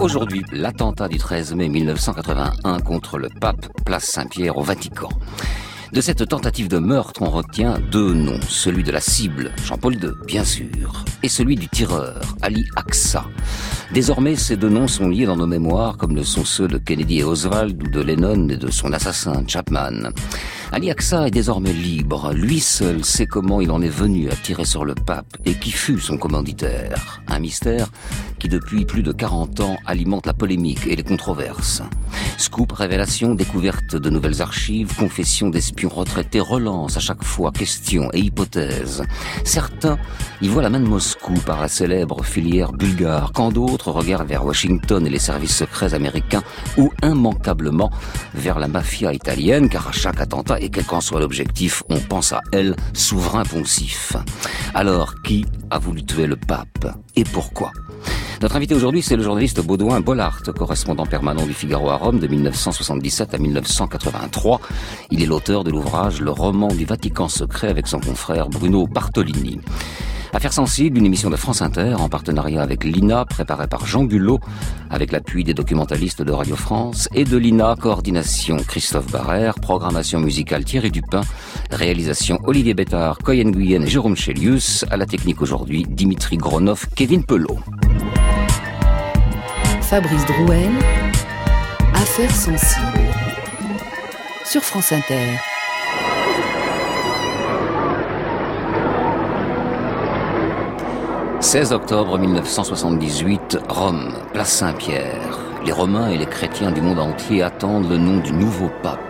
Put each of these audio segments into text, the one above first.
Aujourd'hui, l'attentat du 13 mai 1981 contre le pape Place Saint-Pierre au Vatican. De cette tentative de meurtre, on retient deux noms. Celui de la cible, Jean-Paul II, bien sûr, et celui du tireur, Ali Aqsa. Désormais, ces deux noms sont liés dans nos mémoires, comme le sont ceux de Kennedy et Oswald, ou de Lennon et de son assassin, Chapman. Ali Aqsa est désormais libre. Lui seul sait comment il en est venu à tirer sur le pape et qui fut son commanditaire. Un mystère qui, depuis plus de 40 ans, alimente la polémique et les controverses. Scoop, révélation, découverte de nouvelles archives, confession d'espions retraités, relance à chaque fois questions et hypothèses. Certains y voient la main de Moscou par la célèbre filière bulgare, quand d'autres regardent vers Washington et les services secrets américains ou immanquablement vers la mafia italienne, car à chaque attentat, et quel qu'en soit l'objectif, on pense à elle, souverain poncif. Alors, qui a voulu tuer le pape Et pourquoi? Notre invité aujourd'hui, c'est le journaliste Baudouin Bollard, correspondant permanent du Figaro à Rome de 1977 à 1983. Il est l'auteur de l'ouvrage Le roman du Vatican secret avec son confrère Bruno Bartolini. Affaires sensibles, une émission de France Inter en partenariat avec l'INA, préparée par Jean Bulot, avec l'appui des documentalistes de Radio France et de l'INA, coordination Christophe Barrère, programmation musicale Thierry Dupin, réalisation Olivier Bétard, Coyen Guyenne Jérôme Chelius, à la technique aujourd'hui Dimitri Gronov, Kevin Pelot. Fabrice Drouel, Affaires sensibles, sur France Inter. « 16 octobre 1978, Rome, place Saint-Pierre. Les Romains et les chrétiens du monde entier attendent le nom du nouveau pape.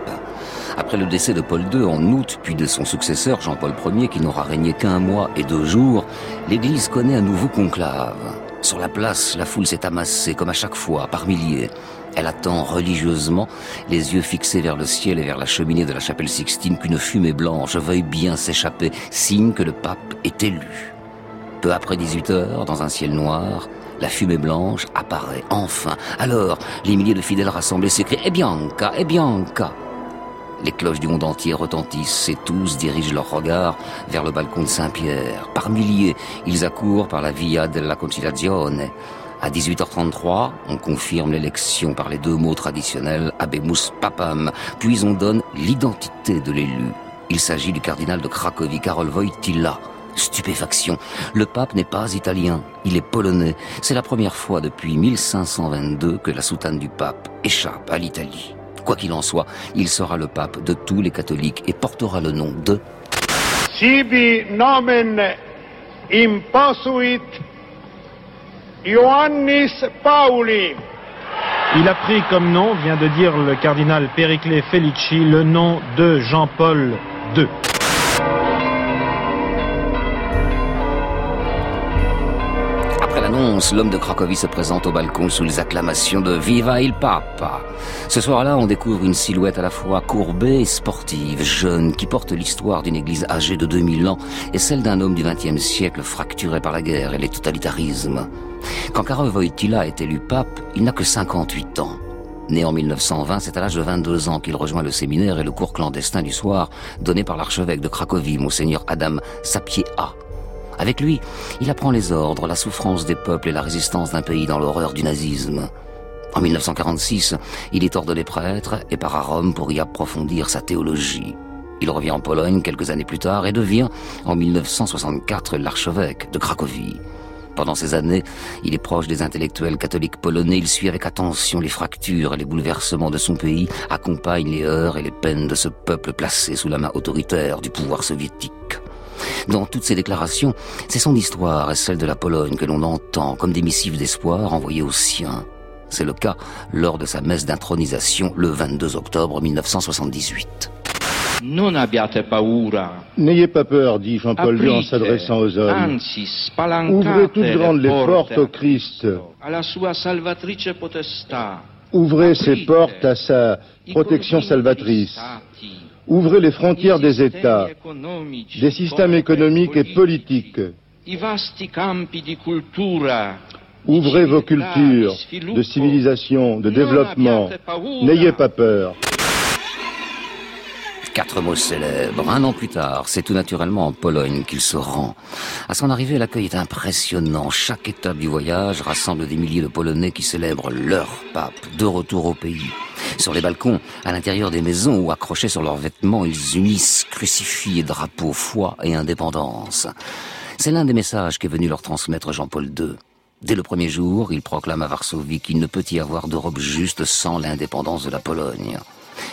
Après le décès de Paul II en août, puis de son successeur Jean-Paul Ier qui n'aura régné qu'un mois et deux jours, l'Église connaît un nouveau conclave. Sur la place, la foule s'est amassée comme à chaque fois, par milliers. Elle attend religieusement, les yeux fixés vers le ciel et vers la cheminée de la chapelle Sixtine, qu'une fumée blanche veuille bien s'échapper, signe que le pape est élu. Peu après 18 heures, dans un ciel noir, la fumée blanche apparaît enfin. Alors, les milliers de fidèles rassemblés s'écrient Eh Bianca, Eh Bianca les cloches du monde entier retentissent et tous dirigent leur regard vers le balcon de Saint-Pierre. Par milliers, ils accourent par la Via della Conciliazione. À 18h33, on confirme l'élection par les deux mots traditionnels Abemus Papam, puis on donne l'identité de l'élu. Il s'agit du cardinal de Cracovie, Karol Wojtyla. Stupéfaction. Le pape n'est pas italien, il est polonais. C'est la première fois depuis 1522 que la soutane du pape échappe à l'Italie. Quoi qu'il en soit, il sera le pape de tous les catholiques et portera le nom de Sibi nomen imposuit Ioannis Pauli. Il a pris comme nom, vient de dire le cardinal Périclé Felici, le nom de Jean-Paul II. L'homme de Cracovie se présente au balcon sous les acclamations de Viva il Papa. Ce soir-là, on découvre une silhouette à la fois courbée et sportive, jeune, qui porte l'histoire d'une église âgée de 2000 ans et celle d'un homme du XXe siècle fracturé par la guerre et les totalitarismes. Quand Karol Wojtyla est élu pape, il n'a que 58 ans. Né en 1920, c'est à l'âge de 22 ans qu'il rejoint le séminaire et le cours clandestin du soir donné par l'archevêque de Cracovie, monseigneur Adam Sapiea. Avec lui, il apprend les ordres, la souffrance des peuples et la résistance d'un pays dans l'horreur du nazisme. En 1946, il est ordonné prêtre et part à Rome pour y approfondir sa théologie. Il revient en Pologne quelques années plus tard et devient, en 1964, l'archevêque de Cracovie. Pendant ces années, il est proche des intellectuels catholiques polonais, il suit avec attention les fractures et les bouleversements de son pays, accompagne les heures et les peines de ce peuple placé sous la main autoritaire du pouvoir soviétique. Dans toutes ces déclarations, c'est son histoire et celle de la Pologne que l'on entend comme des missives d'espoir envoyées aux siens. C'est le cas lors de sa messe d'intronisation le 22 octobre 1978. N'ayez pas peur, dit Jean-Paul II en s'adressant aux hommes. Ouvrez toutes grandes les portes au Christ. Ouvrez ces portes à sa protection salvatrice. Ouvrez les frontières des États, des systèmes économiques et politiques. Ouvrez vos cultures de civilisation, de développement. N'ayez pas peur. Quatre mots célèbres. Un an plus tard, c'est tout naturellement en Pologne qu'il se rend. À son arrivée, l'accueil est impressionnant. Chaque étape du voyage rassemble des milliers de Polonais qui célèbrent leur pape, de retour au pays. Sur les balcons, à l'intérieur des maisons ou accrochés sur leurs vêtements, ils unissent crucifix et drapeaux, foi et indépendance. C'est l'un des messages qu'est venu leur transmettre Jean-Paul II. Dès le premier jour, il proclame à Varsovie qu'il ne peut y avoir d'Europe juste sans l'indépendance de la Pologne.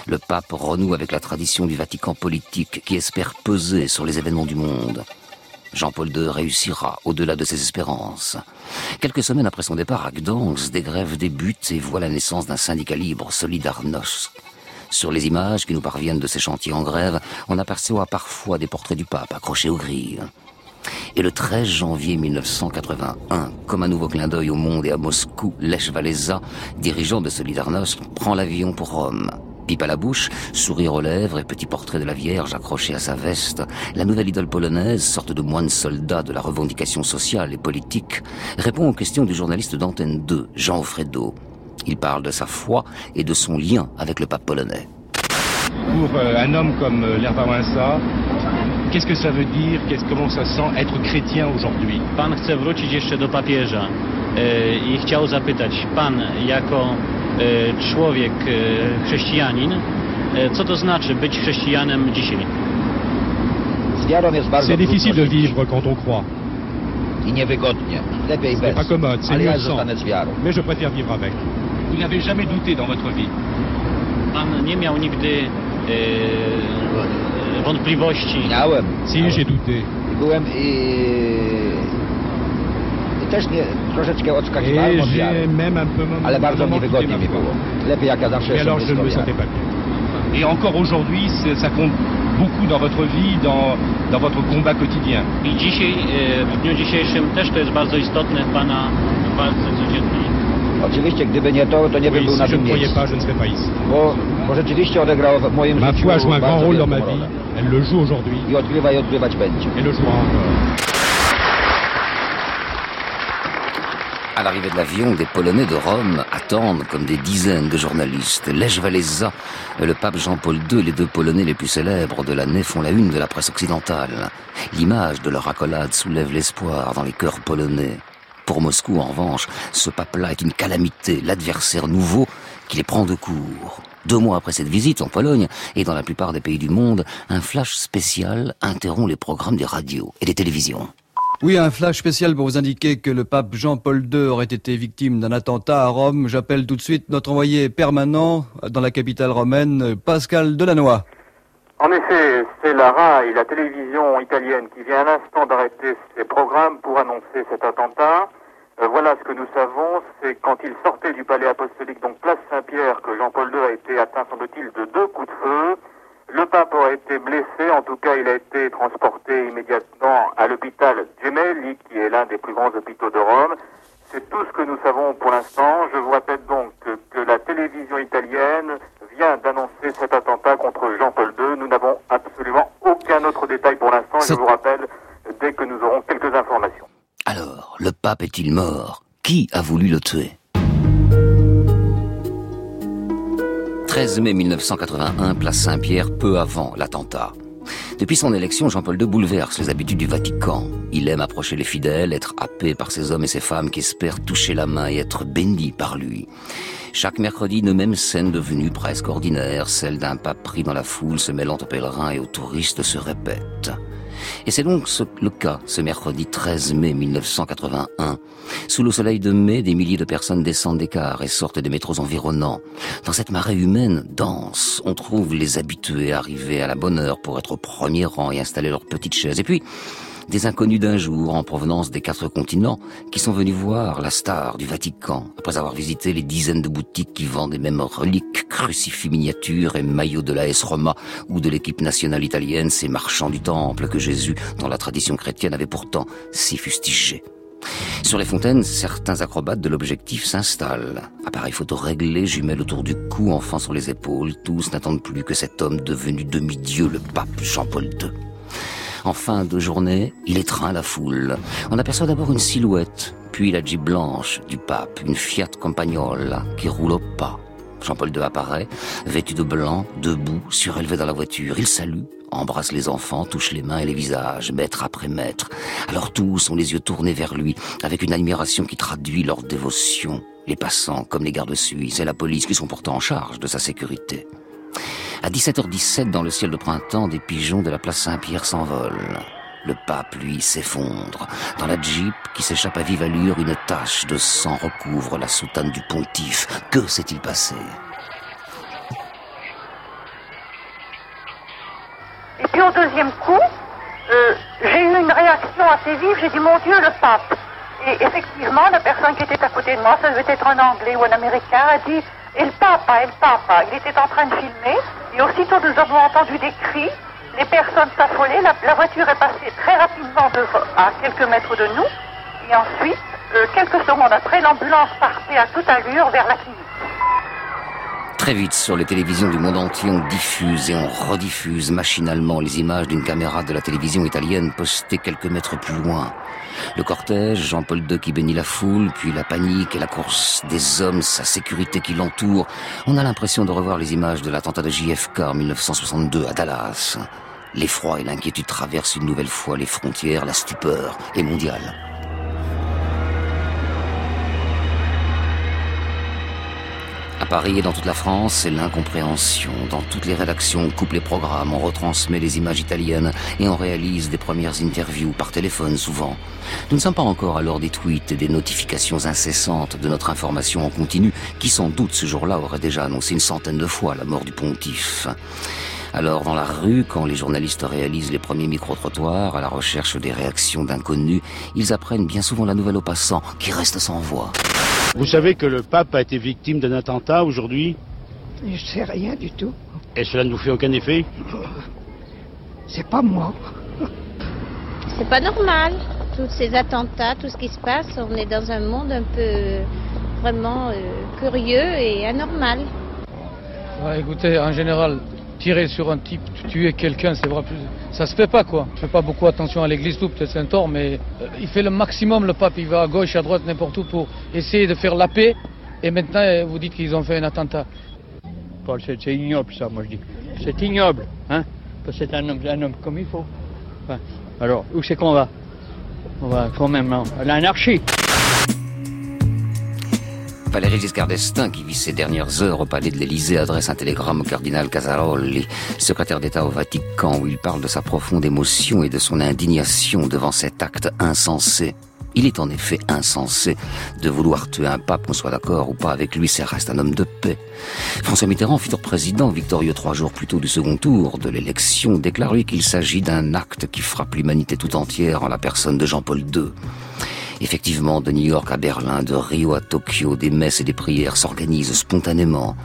Le pape renoue avec la tradition du Vatican politique qui espère peser sur les événements du monde. Jean-Paul II réussira au-delà de ses espérances. Quelques semaines après son départ à Gdansk, des grèves débutent et voient la naissance d'un syndicat libre, Solidarność. Sur les images qui nous parviennent de ces chantiers en grève, on aperçoit parfois des portraits du pape accrochés aux grilles. Et le 13 janvier 1981, comme un nouveau clin d'œil au monde et à Moscou, Lech dirigeant de Solidarność, prend l'avion pour Rome. Pipe à la bouche, sourire aux lèvres et petit portrait de la Vierge accroché à sa veste, la nouvelle idole polonaise, sorte de moine soldat de la revendication sociale et politique, répond aux questions du journaliste d'Antenne 2, Jean Ofredo. Il parle de sa foi et de son lien avec le pape polonais. Pour euh, un homme comme euh, Lerva Wałęsa, qu'est-ce que ça veut dire? Qu'est-ce, Comment ça sent être chrétien aujourd'hui? Pan chce wrócić jeszcze do papieża e, i chciał zapytać, pan jako człowiek e, chrześcijanin, e, co to znaczy być chrześcijanem dzisiaj? Z wiarą jest bardzo C'est difficile de vivre quand on croit, i niewygodnie. Lepiej c'est bez. pas commode, c'est Ale ja mieux sans. zostanę z wiarą. Mais je préfère vivre avec. Vous n'avez jamais douté dans votre vie Pan nie miał nigdy e, wątpliwości. Miałem. Si, j'ai douté. Byłem i... i też nie, troszeczkę odskakiwałem od wiary. même un peu... Ale bardzo niewygodnie mi było. Lepiej jak ja zawsze jestem. Et encore aujourd'hui, ça compte beaucoup dans votre vie, dans, dans votre combat quotidien. I dzisiaj, e, w dniu dzisiejszym też to jest bardzo istotne w Pana walce codziennej. Oczywiście, gdyby nie to, to nie bym Oui, był na tym miejscu. pas. Bo, bo rzeczywiście odegrał w moim Ma życiu bardzo wielką rolę. Elle le joue aujourd'hui I odgrywa i odgrywać będzie. et le jouera encore. À l'arrivée de l'avion, des Polonais de Rome attendent comme des dizaines de journalistes. Lech Walesa, le pape Jean-Paul II les deux Polonais les plus célèbres de l'année font la une de la presse occidentale. L'image de leur accolade soulève l'espoir dans les cœurs polonais. Pour Moscou, en revanche, ce pape-là est une calamité, l'adversaire nouveau qui les prend de court. Deux mois après cette visite en Pologne et dans la plupart des pays du monde, un flash spécial interrompt les programmes des radios et des télévisions. Oui, un flash spécial pour vous indiquer que le pape Jean-Paul II aurait été victime d'un attentat à Rome. J'appelle tout de suite notre envoyé permanent dans la capitale romaine, Pascal Delannoy. En effet, c'est la RAI, la télévision italienne, qui vient à l'instant d'arrêter ses programmes pour annoncer cet attentat. Euh, voilà ce que nous savons, c'est quand il sortait du palais apostolique, donc place Saint-Pierre, que Jean-Paul II a été atteint, semble-t-il, de deux coups de feu. Le pape aurait été blessé, en tout cas il a été transporté immédiatement à l'hôpital Gemelli, qui est l'un des plus grands hôpitaux de Rome. C'est tout ce que nous savons pour l'instant. Je vous rappelle donc que, que la télévision italienne vient d'annoncer cet attentat contre Jean-Paul II. Nous n'avons absolument aucun autre détail pour l'instant. Je vous rappelle dès que nous aurons quelques informations. Alors, le pape est-il mort? Qui a voulu le tuer? 13 mai 1981, place Saint-Pierre, peu avant l'attentat. Depuis son élection, Jean-Paul II bouleverse les habitudes du Vatican. Il aime approcher les fidèles, être happé par ces hommes et ces femmes qui espèrent toucher la main et être bénis par lui. Chaque mercredi, une même scène devenue presque ordinaire, celle d'un pape pris dans la foule se mêlant aux pèlerins et aux touristes se répète. Et c'est donc le cas ce mercredi 13 mai 1981. Sous le soleil de mai, des milliers de personnes descendent des cars et sortent des métros environnants. Dans cette marée humaine dense, on trouve les habitués arrivés à la bonne heure pour être au premier rang et installer leurs petites chaises. Et puis, des inconnus d'un jour en provenance des quatre continents qui sont venus voir la star du Vatican après avoir visité les dizaines de boutiques qui vendent les mêmes reliques, crucifix miniatures et maillots de la S Roma ou de l'équipe nationale italienne, ces marchands du temple que Jésus, dans la tradition chrétienne, avait pourtant si fustigé. Sur les fontaines, certains acrobates de l'objectif s'installent. Appareil photo réglé, jumelles autour du cou, enfants sur les épaules, tous n'attendent plus que cet homme devenu demi-dieu, le pape Jean-Paul II. En fin de journée, il étreint la foule. On aperçoit d'abord une silhouette, puis la jeep blanche du pape, une Fiat Campagnola qui roule au pas. Jean-Paul II apparaît, vêtu de blanc, debout, surélevé dans la voiture. Il salue, embrasse les enfants, touche les mains et les visages, maître après maître. Alors tous ont les yeux tournés vers lui, avec une admiration qui traduit leur dévotion. Les passants, comme les gardes suisses et la police qui sont pourtant en charge de sa sécurité. À 17h17, dans le ciel de printemps, des pigeons de la place Saint-Pierre s'envolent. Le pape, lui, s'effondre. Dans la jeep qui s'échappe à vive allure, une tache de sang recouvre la soutane du pontife. Que s'est-il passé? Et puis au deuxième coup, euh, j'ai eu une réaction assez vive. J'ai dit, mon Dieu, le pape. Et effectivement, la personne qui était à côté de moi, ça devait être un Anglais ou un Américain, a dit, et le papa, le papa. Il était en train de filmer. Et aussitôt, nous avons entendu des cris les personnes s'affolaient, la, voiture est passée très rapidement à quelques mètres de nous, et ensuite, euh, quelques secondes après, l'ambulance partait à toute allure vers la clinique. Très vite, sur les télévisions du monde entier, on diffuse et on rediffuse machinalement les images d'une caméra de la télévision italienne postée quelques mètres plus loin. Le cortège, Jean-Paul II qui bénit la foule, puis la panique et la course des hommes, sa sécurité qui l'entoure. On a l'impression de revoir les images de l'attentat de JFK en 1962 à Dallas. L'effroi et l'inquiétude traversent une nouvelle fois les frontières, la stupeur est mondiale. À Paris et dans toute la France, c'est l'incompréhension. Dans toutes les rédactions, on coupe les programmes, on retransmet les images italiennes et on réalise des premières interviews par téléphone souvent. Nous ne sommes pas encore à l'heure des tweets et des notifications incessantes de notre information en continu qui sans doute ce jour-là aurait déjà annoncé une centaine de fois la mort du pontife. Alors, dans la rue, quand les journalistes réalisent les premiers micro-trottoirs à la recherche des réactions d'inconnus, ils apprennent bien souvent la nouvelle aux passants, qui restent sans voix. Vous savez que le pape a été victime d'un attentat aujourd'hui Je sais rien du tout. Et cela ne vous fait aucun effet C'est pas moi. C'est pas normal. Tous ces attentats, tout ce qui se passe, on est dans un monde un peu vraiment euh, curieux et anormal. écoutez, en général, tirer sur un type, tuer quelqu'un, c'est vrai, ça se fait pas quoi. Je fais pas beaucoup attention à l'église, tout peut-être c'est un tort, mais euh, il fait le maximum le pape, il va à gauche, à droite, n'importe où pour essayer de faire la paix. Et maintenant, euh, vous dites qu'ils ont fait un attentat. C'est ignoble ça, moi je dis. C'est ignoble, hein, parce que c'est un homme, un homme comme il faut. alors, où c'est qu'on va? On va quand même à l'anarchie. Valéry Giscard d'Estaing, qui vit ses dernières heures au palais de l'Élysée, adresse un télégramme au cardinal Casaroli, secrétaire d'État au Vatican, où il parle de sa profonde émotion et de son indignation devant cet acte insensé. Il est en effet insensé de vouloir tuer un pape, qu'on soit d'accord ou pas avec lui, c'est reste un homme de paix. François Mitterrand, futur président, victorieux trois jours plus tôt du second tour de l'élection, déclare qu'il s'agit d'un acte qui frappe l'humanité tout entière en la personne de Jean-Paul II. Effectivement, de New York à Berlin, de Rio à Tokyo, des messes et des prières s'organisent spontanément.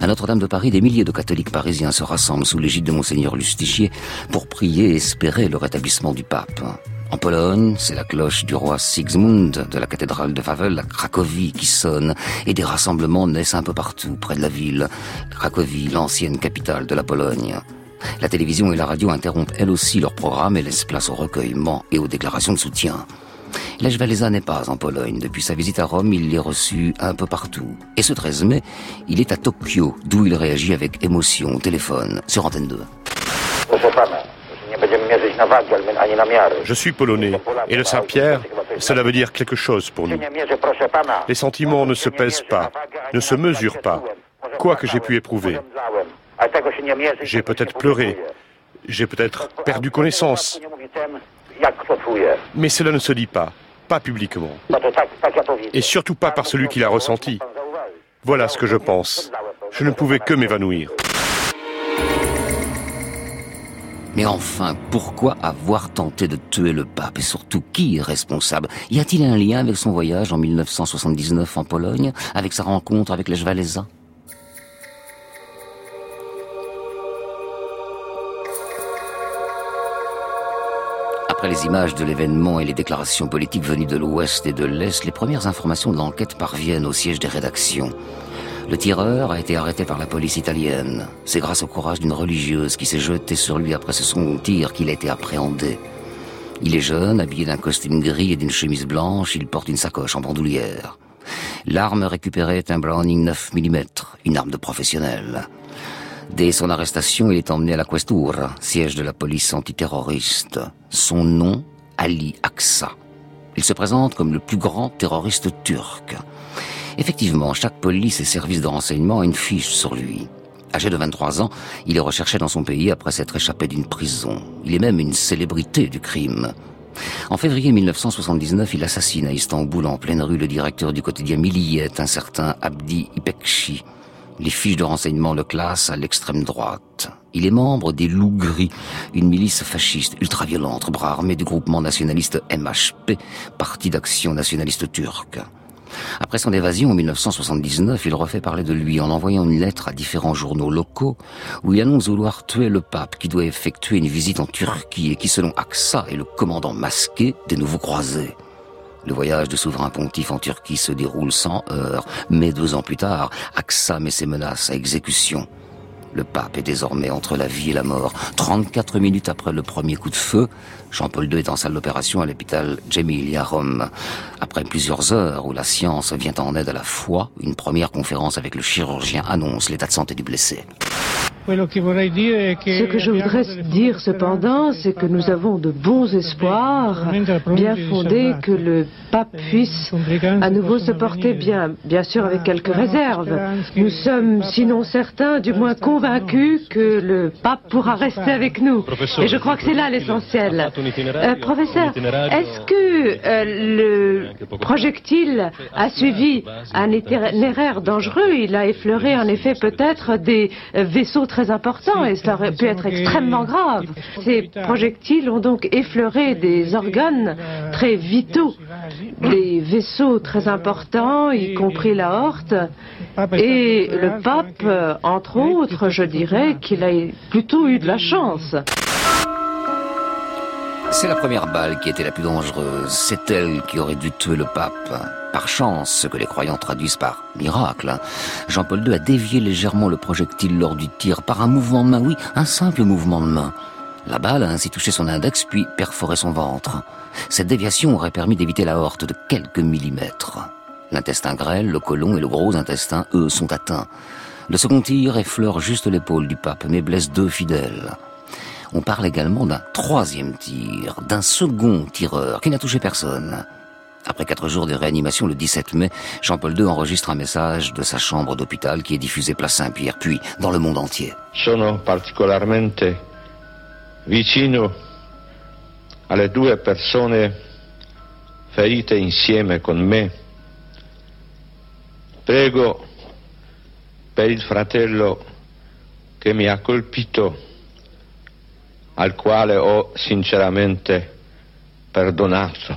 À Notre-Dame de Paris, des milliers de catholiques parisiens se rassemblent sous l'égide de Monseigneur Lustichier pour prier et espérer le rétablissement du pape. En Pologne, c'est la cloche du roi Sigismund de la cathédrale de Wawel à Cracovie qui sonne et des rassemblements naissent un peu partout près de la ville. Cracovie, l'ancienne capitale de la Pologne. La télévision et la radio interrompent elles aussi leur programme et laissent place au recueillement et aux déclarations de soutien. Lech n'est pas en Pologne. Depuis sa visite à Rome, il l'est reçu un peu partout. Et ce 13 mai, il est à Tokyo, d'où il réagit avec émotion au téléphone, sur Antenne 2. Je suis polonais, et le Saint-Pierre, cela veut dire quelque chose pour nous. Les sentiments ne se pèsent pas, ne se mesurent pas, quoi que j'ai pu éprouver. J'ai peut-être pleuré, j'ai peut-être perdu connaissance, mais cela ne se dit pas, pas publiquement. Et surtout pas par celui qui l'a ressenti. Voilà ce que je pense. Je ne pouvais que m'évanouir. Mais enfin, pourquoi avoir tenté de tuer le pape Et surtout, qui est responsable? Y a-t-il un lien avec son voyage en 1979 en Pologne Avec sa rencontre avec les Walesa les images de l'événement et les déclarations politiques venues de l'Ouest et de l'Est, les premières informations de l'enquête parviennent au siège des rédactions. Le tireur a été arrêté par la police italienne. C'est grâce au courage d'une religieuse qui s'est jetée sur lui après ce son tir qu'il a été appréhendé. Il est jeune, habillé d'un costume gris et d'une chemise blanche, il porte une sacoche en bandoulière. L'arme récupérée est un Browning 9 mm, une arme de professionnel. Dès son arrestation, il est emmené à la Questura, siège de la police antiterroriste. Son nom, Ali Aksa. Il se présente comme le plus grand terroriste turc. Effectivement, chaque police et service de renseignement a une fiche sur lui. Âgé de 23 ans, il est recherché dans son pays après s'être échappé d'une prison. Il est même une célébrité du crime. En février 1979, il assassine à Istanbul en pleine rue le directeur du quotidien Milliyet, un certain Abdi Ipekchi. Les fiches de renseignement le classent à l'extrême droite. Il est membre des Loups une milice fasciste ultra-violente, bras armé du groupement nationaliste MHP, Parti d'action nationaliste turc. Après son évasion en 1979, il refait parler de lui en envoyant une lettre à différents journaux locaux où il annonce vouloir tuer le pape qui doit effectuer une visite en Turquie et qui, selon Aksa, est le commandant masqué des nouveaux croisés. Le voyage du souverain pontife en Turquie se déroule sans heurts, mais deux ans plus tard, Aksa met ses menaces à exécution. Le pape est désormais entre la vie et la mort. 34 minutes après le premier coup de feu, Jean-Paul II est en salle d'opération à l'hôpital Gemelli à Rome. Après plusieurs heures où la science vient en aide à la foi, une première conférence avec le chirurgien annonce l'état de santé du blessé. Ce que je voudrais dire cependant, c'est que nous avons de bons espoirs bien fondés que le pape puisse à nouveau se porter bien, bien sûr avec quelques réserves. Nous sommes sinon certains, du moins convaincus que le pape pourra rester avec nous. Et je crois que c'est là l'essentiel. Euh, professeur, est-ce que euh, le projectile a suivi un itinéraire dangereux Il a effleuré en effet peut-être des vaisseaux très importants et cela aurait pu être extrêmement grave. Ces projectiles ont donc effleuré des organes très vitaux, des vaisseaux très importants, y compris la horte. Et le pape, entre autres, je dirais qu'il a plutôt eu de la chance. C'est la première balle qui était la plus dangereuse. C'est elle qui aurait dû tuer le pape. Par chance, ce que les croyants traduisent par miracle, Jean-Paul II a dévié légèrement le projectile lors du tir par un mouvement de main, oui, un simple mouvement de main. La balle a ainsi touché son index puis perforé son ventre. Cette déviation aurait permis d'éviter la horte de quelques millimètres. L'intestin grêle, le côlon et le gros intestin, eux, sont atteints. Le second tir effleure juste l'épaule du pape, mais blesse deux fidèles. On parle également d'un troisième tir, d'un second tireur qui n'a touché personne. Après quatre jours de réanimation le 17 mai, Jean-Paul II enregistre un message de sa chambre d'hôpital qui est diffusé place Saint-Pierre, puis dans le monde entier. Sono particolarmente vicino alle due persone ferite insieme con me. Prego per il fratello che mi ha colpito al quale ho sinceramente perdonato.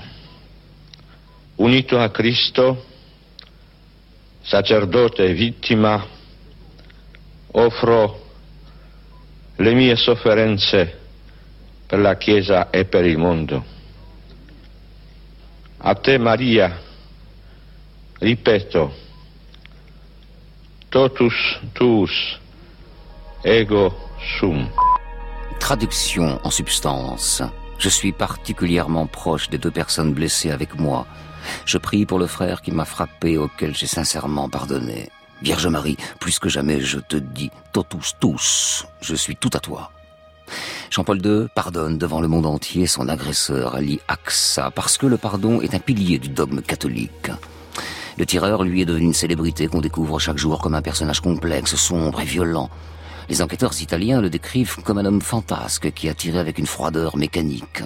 Unito a Cristo, sacerdote e vittima, offro le mie sofferenze per la Chiesa e per il mondo. A te Maria, ripeto, totus tuus ego sum. Traduction en substance. Je suis particulièrement proche des deux personnes blessées avec moi. Je prie pour le frère qui m'a frappé, auquel j'ai sincèrement pardonné. Vierge Marie, plus que jamais, je te dis, totus tous, je suis tout à toi. Jean-Paul II pardonne devant le monde entier son agresseur Ali Aksa parce que le pardon est un pilier du dogme catholique. Le tireur, lui, est devenu une célébrité qu'on découvre chaque jour comme un personnage complexe, sombre et violent. Les enquêteurs italiens le décrivent comme un homme fantasque qui a tiré avec une froideur mécanique.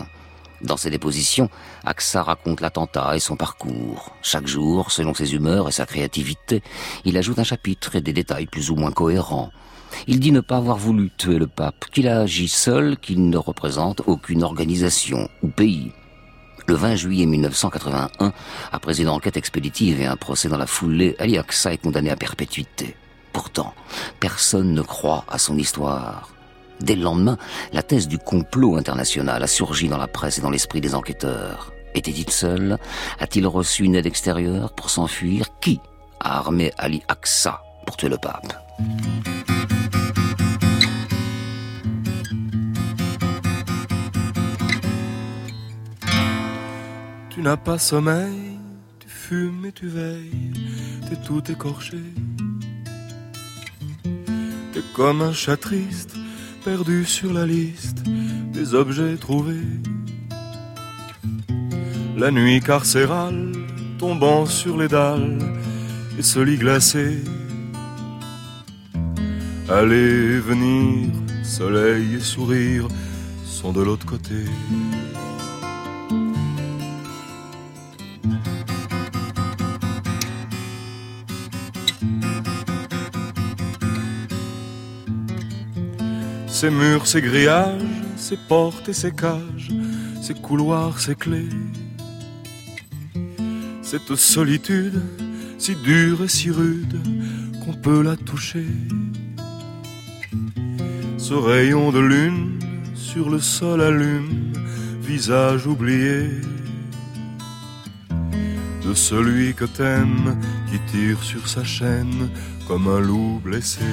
Dans ses dépositions, Axa raconte l'attentat et son parcours. Chaque jour, selon ses humeurs et sa créativité, il ajoute un chapitre et des détails plus ou moins cohérents. Il dit ne pas avoir voulu tuer le pape, qu'il a agi seul, qu'il ne représente aucune organisation ou pays. Le 20 juillet 1981, après une enquête expéditive et un procès dans la foulée, Ali Aksa est condamné à perpétuité. Pourtant, personne ne croit à son histoire. Dès le lendemain, la thèse du complot international a surgi dans la presse et dans l'esprit des enquêteurs. Était-il seul? A-t-il reçu une aide extérieure pour s'enfuir? Qui a armé Ali Aksa pour tuer le pape? Tu n'as pas sommeil, tu fumes et tu veilles, t'es tout écorché. Comme un chat triste, perdu sur la liste des objets trouvés. La nuit carcérale, tombant sur les dalles, et ce lit glacé. Aller, venir, soleil et sourire sont de l'autre côté. Ces murs, ces grillages, ces portes et ces cages, ces couloirs, ces clés. Cette solitude, si dure et si rude, qu'on peut la toucher. Ce rayon de lune sur le sol allume, visage oublié de celui que t'aimes, qui tire sur sa chaîne comme un loup blessé.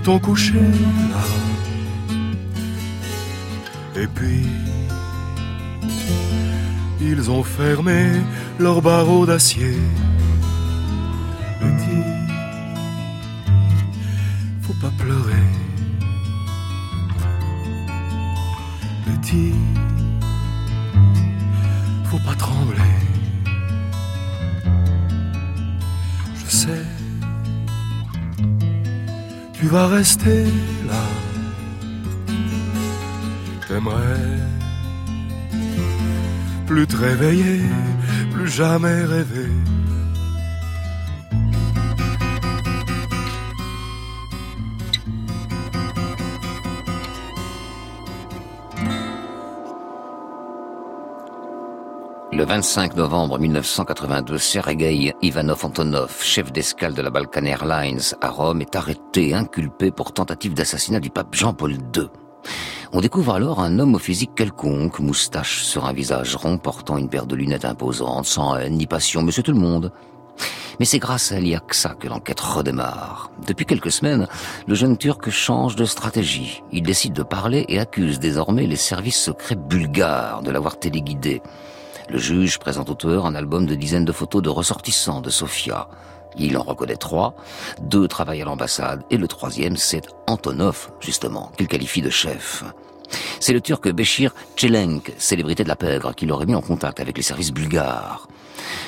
Ils t'ont couché là. Et puis, ils ont fermé leurs barreaux d'acier. Rester là. T'aimerais plus te réveiller, plus jamais rêver. Le 25 novembre 1982, Sergei Ivanov Antonov, chef d'escale de la Balkan Airlines à Rome, est arrêté, inculpé pour tentative d'assassinat du pape Jean-Paul II. On découvre alors un homme au physique quelconque, moustache sur un visage rond, portant une paire de lunettes imposantes, sans haine ni passion, monsieur tout le monde. Mais c'est grâce à Liaksa que l'enquête redémarre. Depuis quelques semaines, le jeune Turc change de stratégie. Il décide de parler et accuse désormais les services secrets bulgares de l'avoir téléguidé. Le juge présente au tueur un album de dizaines de photos de ressortissants de Sofia. Il en reconnaît trois, deux travaillent à l'ambassade et le troisième c'est Antonov, justement, qu'il qualifie de chef. C'est le turc Béchir Tchelenk, célébrité de la pègre, qui l'aurait mis en contact avec les services bulgares.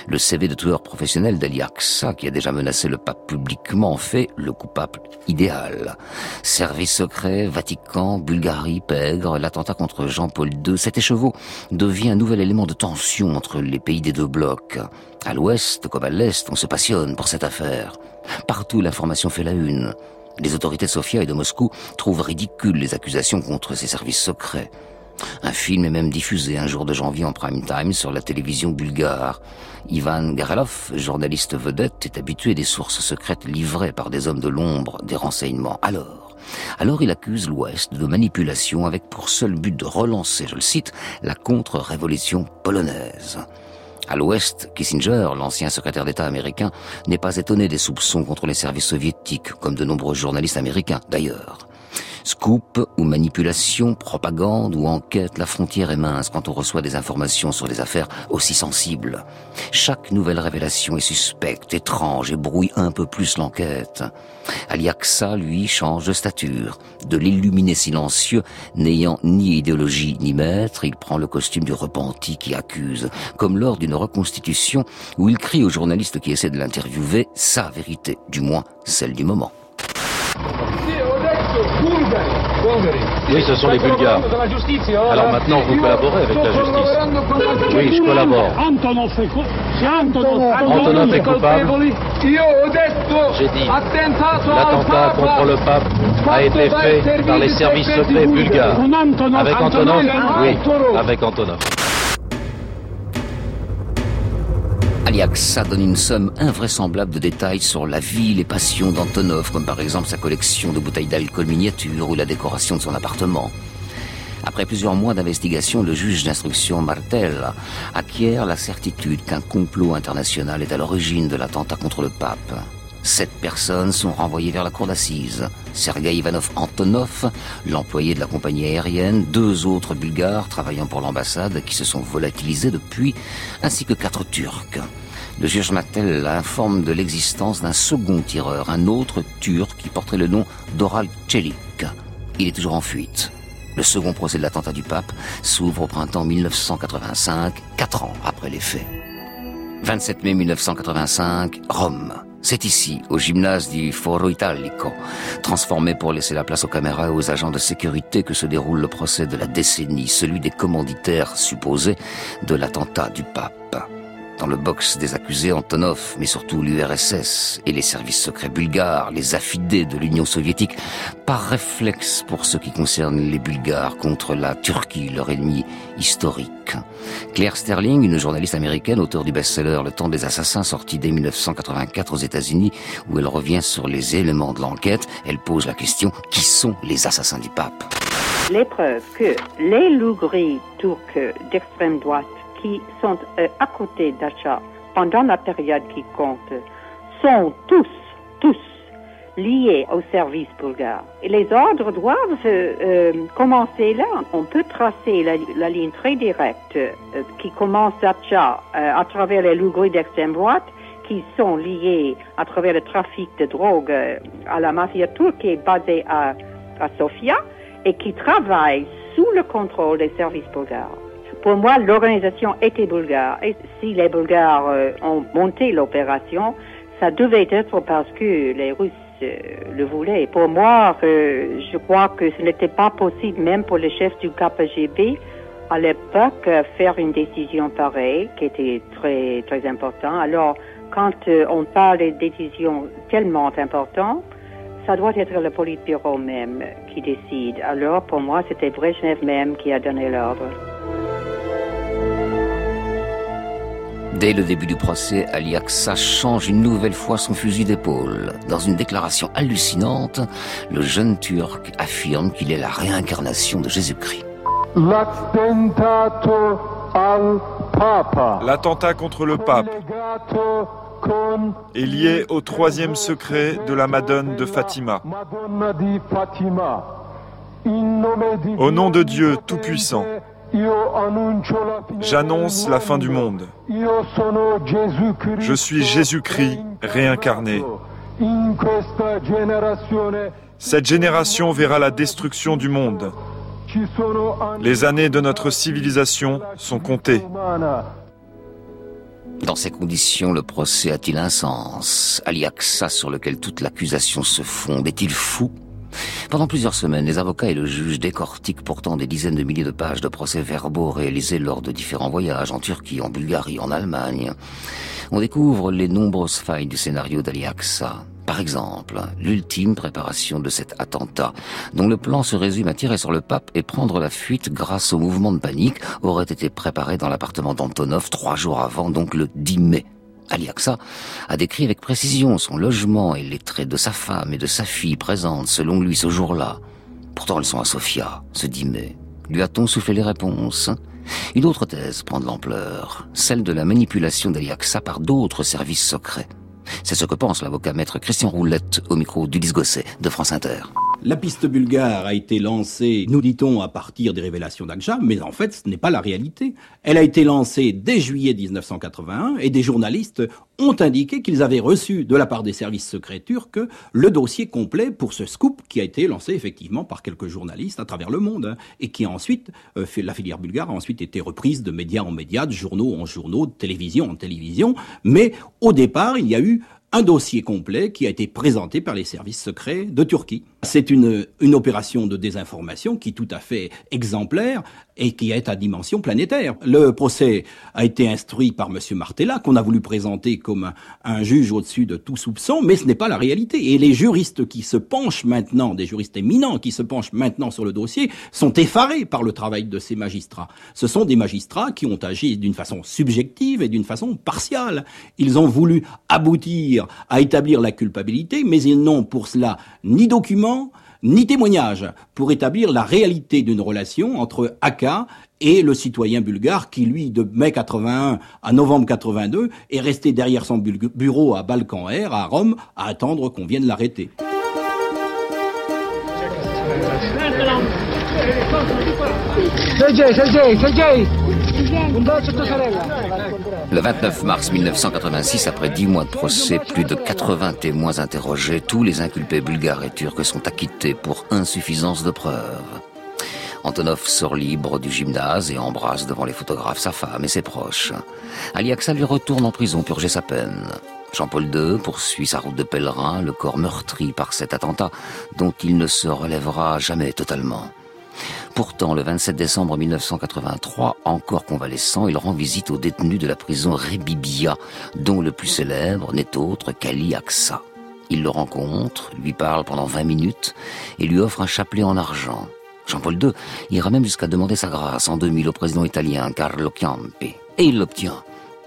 Le CV de tueur professionnel d'Ali Aksa, qui a déjà menacé le pape publiquement, fait le coupable idéal. Service secret, Vatican, Bulgarie, pègre, l'attentat contre Jean-Paul II, cet écheveau devient un nouvel élément de tension entre les pays des deux blocs. À l'ouest comme à l'est, on se passionne pour cette affaire. Partout, l'information fait la une. Les autorités Sofia et de Moscou trouvent ridicules les accusations contre ces services secrets. Un film est même diffusé un jour de janvier en prime time sur la télévision bulgare. Ivan Garelov, journaliste vedette, est habitué des sources secrètes livrées par des hommes de l'ombre des renseignements. Alors, alors il accuse l'Ouest de manipulation avec pour seul but de relancer, je le cite, la contre-révolution polonaise. À l'Ouest, Kissinger, l'ancien secrétaire d'État américain, n'est pas étonné des soupçons contre les services soviétiques, comme de nombreux journalistes américains d'ailleurs. Scoop ou manipulation, propagande ou enquête, la frontière est mince quand on reçoit des informations sur des affaires aussi sensibles. Chaque nouvelle révélation est suspecte, étrange et brouille un peu plus l'enquête. Aliaksa, lui, change de stature. De l'illuminé silencieux, n'ayant ni idéologie ni maître, il prend le costume du repenti qui accuse, comme lors d'une reconstitution où il crie au journaliste qui essaie de l'interviewer sa vérité, du moins celle du moment. Oui, ce sont les Bulgares. Alors maintenant, vous collaborez avec la justice. Oui, je collabore. Antonov est coupable. J'ai dit, l'attentat contre le pape a été fait par les services secrets bulgares. Avec Antonov Oui, avec Antonov. Aliaksa donne une somme invraisemblable de détails sur la vie, les passions d'Antonov, comme par exemple sa collection de bouteilles d'alcool miniature ou la décoration de son appartement. Après plusieurs mois d'investigation, le juge d'instruction Martel acquiert la certitude qu'un complot international est à l'origine de l'attentat contre le pape. Sept personnes sont renvoyées vers la cour d'assises. Sergei Ivanov Antonov, l'employé de la compagnie aérienne, deux autres Bulgares travaillant pour l'ambassade qui se sont volatilisés depuis, ainsi que quatre Turcs. Le juge Mattel informe de l'existence d'un second tireur, un autre Turc qui porterait le nom d'Oral Celik. Il est toujours en fuite. Le second procès de l'attentat du pape s'ouvre au printemps 1985, quatre ans après les faits. 27 mai 1985, Rome. C'est ici, au gymnase du Foro Italico, transformé pour laisser la place aux caméras et aux agents de sécurité que se déroule le procès de la décennie, celui des commanditaires supposés de l'attentat du pape. Dans le box des accusés, Antonov, mais surtout l'URSS et les services secrets bulgares, les affidés de l'Union soviétique, par réflexe pour ce qui concerne les Bulgares contre la Turquie, leur ennemi historique. Claire Sterling, une journaliste américaine, auteure du best-seller Le temps des assassins, sorti dès 1984 aux États-Unis, où elle revient sur les éléments de l'enquête, elle pose la question qui sont les assassins du pape? Les preuves que les turcs d'extrême droite qui sont euh, à côté d'Acha pendant la période qui compte sont tous, tous liés au service bulgare. Les ordres doivent euh, commencer là. On peut tracer la, ligne très directe euh, qui commence à à travers les lougris d'extrême droite qui sont liés à travers le trafic de drogue à la mafia turque basée à, à Sofia et qui travaille sous le contrôle des services bulgares. Pour moi, l'organisation était bulgare. Et si les Bulgares euh, ont monté l'opération, ça devait être parce que les Russes euh, le voulaient. Pour moi, euh, je crois que ce n'était pas possible, même pour le chef du KGB, à l'époque, faire une décision pareille, qui était très, très importante. Alors, quand on parle de décisions tellement importantes, ça doit être le Politburo même qui décide. Alors, pour moi, c'était Brezhnev même qui a donné l'ordre. Dès le début du procès, Ali Aksa change une nouvelle fois son fusil d'épaule. Dans une déclaration hallucinante, le jeune Turc affirme qu'il est la réincarnation de Jésus-Christ. L'attentat contre le pape est lié au troisième secret de la Madone de Fatima. Au nom de Dieu Tout-Puissant, J'annonce la fin du monde. Je suis Jésus-Christ réincarné. Cette génération verra la destruction du monde. Les années de notre civilisation sont comptées. Dans ces conditions, le procès a-t-il un sens? Aliaxa sur lequel toute l'accusation se fonde est-il fou? Pendant plusieurs semaines, les avocats et le juge décortiquent pourtant des dizaines de milliers de pages de procès-verbaux réalisés lors de différents voyages en Turquie, en Bulgarie, en Allemagne. On découvre les nombreuses failles du scénario d'Aliaksa. Par exemple, l'ultime préparation de cet attentat, dont le plan se résume à tirer sur le pape et prendre la fuite grâce au mouvement de panique, aurait été préparé dans l'appartement d'Antonov trois jours avant, donc le 10 mai Aliaksa a décrit avec précision son logement et les traits de sa femme et de sa fille présentes selon lui ce jour-là. Pourtant elles sont à Sofia, ce 10 mai. Lui a-t-on soufflé les réponses? Une autre thèse prend de l'ampleur, celle de la manipulation d'Aliaksa par d'autres services secrets. C'est ce que pense l'avocat maître Christian Roulette au micro d'Ulysse Gosset de France Inter. La piste bulgare a été lancée, nous dit-on, à partir des révélations d'Akja, mais en fait, ce n'est pas la réalité. Elle a été lancée dès juillet 1981 et des journalistes ont indiqué qu'ils avaient reçu de la part des services secrets turcs le dossier complet pour ce scoop qui a été lancé effectivement par quelques journalistes à travers le monde hein, et qui a ensuite, euh, la filière bulgare a ensuite été reprise de médias en médias, de journaux en journaux, de télévision en télévision. Mais au départ, il y a eu un dossier complet qui a été présenté par les services secrets de Turquie. C'est une, une opération de désinformation qui est tout à fait exemplaire et qui est à dimension planétaire. Le procès a été instruit par M. Martella, qu'on a voulu présenter comme un, juge au-dessus de tout soupçon, mais ce n'est pas la réalité. Et les juristes qui se penchent maintenant, des juristes éminents qui se penchent maintenant sur le dossier, sont effarés par le travail de ces magistrats. Ce sont des magistrats qui ont agi d'une façon subjective et d'une façon partiale. Ils ont voulu aboutir à établir la culpabilité, mais ils n'ont pour cela ni documents, ni témoignage pour établir la réalité d'une relation entre Aka et le citoyen bulgare qui, lui, de mai 81 à novembre 82, est resté derrière son bureau à Balkan Air, à Rome, à attendre qu'on vienne l'arrêter. Le 29 mars 1986, après dix mois de procès, plus de 80 témoins interrogés, tous les inculpés bulgares et turcs sont acquittés pour insuffisance de preuves. Antonov sort libre du gymnase et embrasse devant les photographes sa femme et ses proches. Aliaksa lui retourne en prison purger sa peine. Jean-Paul II poursuit sa route de pèlerin, le corps meurtri par cet attentat dont il ne se relèvera jamais totalement. Pourtant, le 27 décembre 1983, encore convalescent, il rend visite aux détenus de la prison Rebibia, dont le plus célèbre n'est autre qu'Ali Aksa. Il le rencontre, lui parle pendant 20 minutes et lui offre un chapelet en argent. Jean-Paul II ira même jusqu'à demander sa grâce en 2000 au président italien Carlo Ciampi. Et il l'obtient.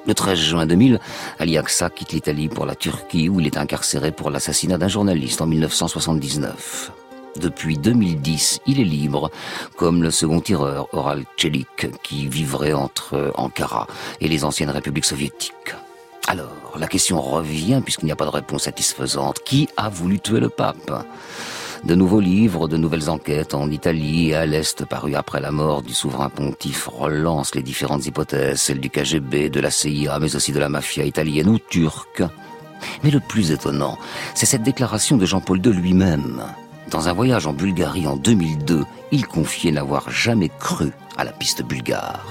Le 13 juin 2000, Ali Aksa quitte l'Italie pour la Turquie où il est incarcéré pour l'assassinat d'un journaliste en 1979. Depuis 2010, il est libre, comme le second tireur Oral Chelik, qui vivrait entre Ankara et les anciennes républiques soviétiques. Alors, la question revient, puisqu'il n'y a pas de réponse satisfaisante. Qui a voulu tuer le pape? De nouveaux livres, de nouvelles enquêtes en Italie et à l'Est parus après la mort du souverain pontife relancent les différentes hypothèses, celles du KGB, de la CIA, mais aussi de la mafia italienne ou turque. Mais le plus étonnant, c'est cette déclaration de Jean-Paul II lui-même. Dans un voyage en Bulgarie en 2002, il confiait n'avoir jamais cru à la piste bulgare.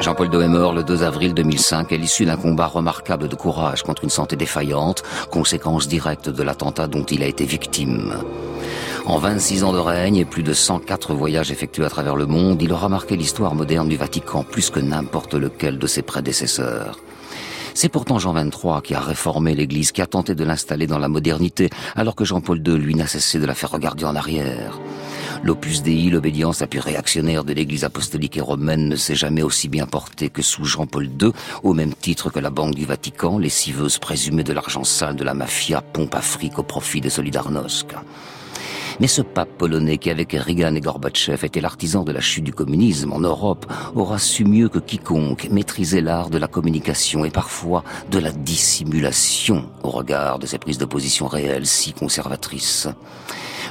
Jean-Paul II est mort le 2 avril 2005 à l'issue d'un combat remarquable de courage contre une santé défaillante, conséquence directe de l'attentat dont il a été victime. En 26 ans de règne et plus de 104 voyages effectués à travers le monde, il aura marqué l'histoire moderne du Vatican plus que n'importe lequel de ses prédécesseurs. C'est pourtant Jean XXIII qui a réformé l'Église, qui a tenté de l'installer dans la modernité, alors que Jean-Paul II, lui, n'a cessé de la faire regarder en arrière. L'opus Dei, l'obédience la plus réactionnaire de l'Église apostolique et romaine, ne s'est jamais aussi bien portée que sous Jean-Paul II, au même titre que la Banque du Vatican, les civeuses présumées de l'argent sale de la mafia, pompe Afrique au profit des Solidarnosc. Mais ce pape polonais qui, avec Reagan et Gorbatchev, était l'artisan de la chute du communisme en Europe, aura su mieux que quiconque maîtriser l'art de la communication et parfois de la dissimulation au regard de ses prises de position réelles si conservatrices.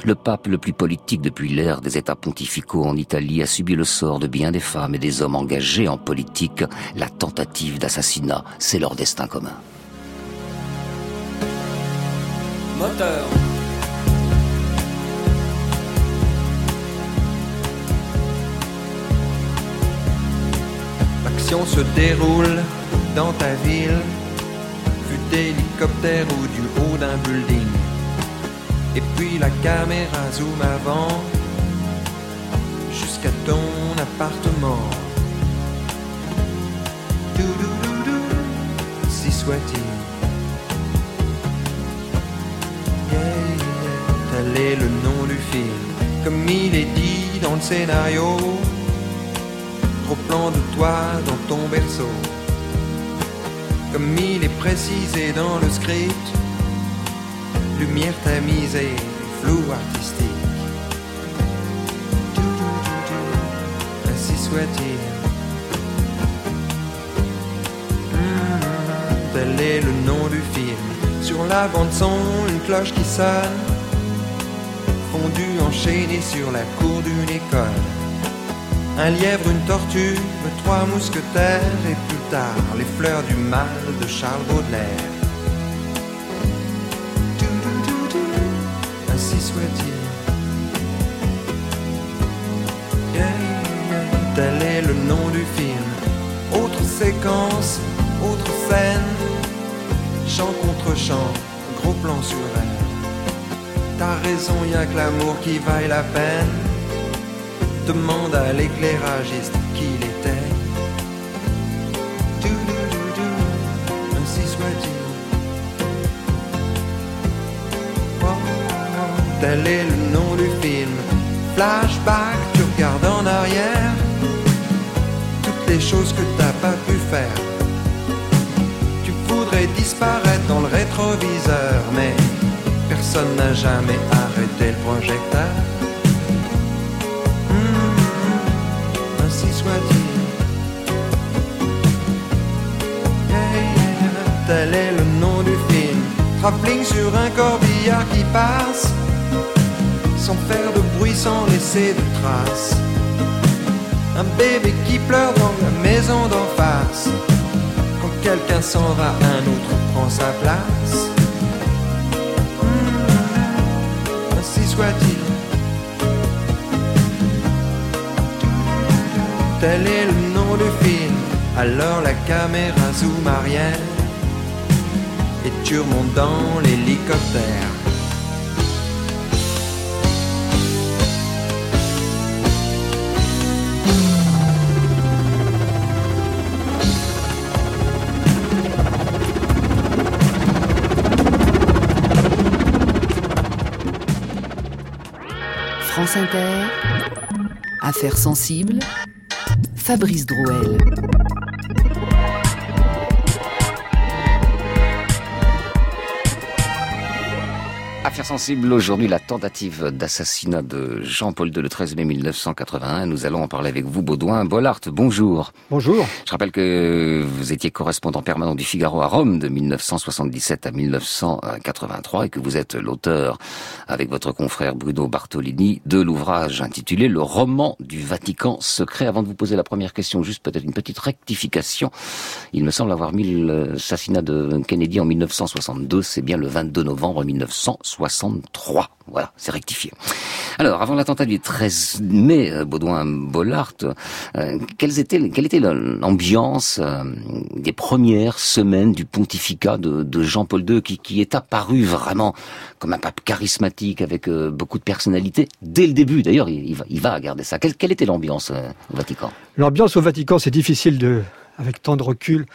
Le pape le plus politique depuis l'ère des États pontificaux en Italie a subi le sort de bien des femmes et des hommes engagés en politique. La tentative d'assassinat, c'est leur destin commun. L'action se déroule dans ta ville, vue d'hélicoptère ou du haut d'un building. Et puis la caméra zoom avant jusqu'à ton appartement. Dou si soit-il. Yeah, yeah, tel est le nom du film, comme il est dit dans le scénario. Au plan de toi dans ton berceau, comme il est précisé dans le script lumière tamisée, flou artistique. Ainsi soit-il. Hmm, tel est le nom du film. Sur la bande son, une cloche qui sonne. Fondu, enchaîné sur la cour d'une école. Un lièvre, une tortue, trois mousquetaires et plus tard les fleurs du mal de Charles Baudelaire. tel est le nom du film. Autre séquence, autre scène, chant contre chant, gros plan sur elle. T'as raison, y a que l'amour qui vaille la peine. Demande à l'éclairagiste qu'il était. Ainsi soit-il. tel est le nom du film. Flashback, tu regardes en arrière. Toutes les choses que t'as pas pu faire disparaître dans le rétroviseur, mais personne n'a jamais arrêté le projecteur. Travelling sur un corbillard qui passe, sans faire de bruit, sans laisser de traces. Un bébé qui pleure dans la maison d'en face. Quand quelqu'un s'en va, un autre prend sa place. Mmh, ainsi soit-il. Tel est le nom du film. Alors la caméra zoom arrière et tu remontes dans l'hélicoptère. France Inter, Affaires sensibles, Fabrice Drouel. Affaire sensible aujourd'hui, la tentative d'assassinat de Jean-Paul II le 13 mai 1981. Nous allons en parler avec vous, Baudouin. Bollard, bonjour. Bonjour. Je rappelle que vous étiez correspondant permanent du Figaro à Rome de 1977 à 1983 et que vous êtes l'auteur, avec votre confrère Bruno Bartolini, de l'ouvrage intitulé Le roman du Vatican secret. Avant de vous poser la première question, juste peut-être une petite rectification. Il me semble avoir mis l'assassinat de Kennedy en 1962. C'est bien le 22 novembre 1962. 63. Voilà, c'est rectifié. Alors, avant l'attentat du 13 mai, euh, Baudouin Bollard, euh, quelle était, l'ambiance euh, des premières semaines du pontificat de, Jean-Paul II, qui, est apparu vraiment comme un pape charismatique avec beaucoup de personnalité dès le début? D'ailleurs, il, va, il garder ça. Quelle, quelle était l'ambiance au Vatican? L'ambiance au Vatican, c'est difficile de, avec tant de recul,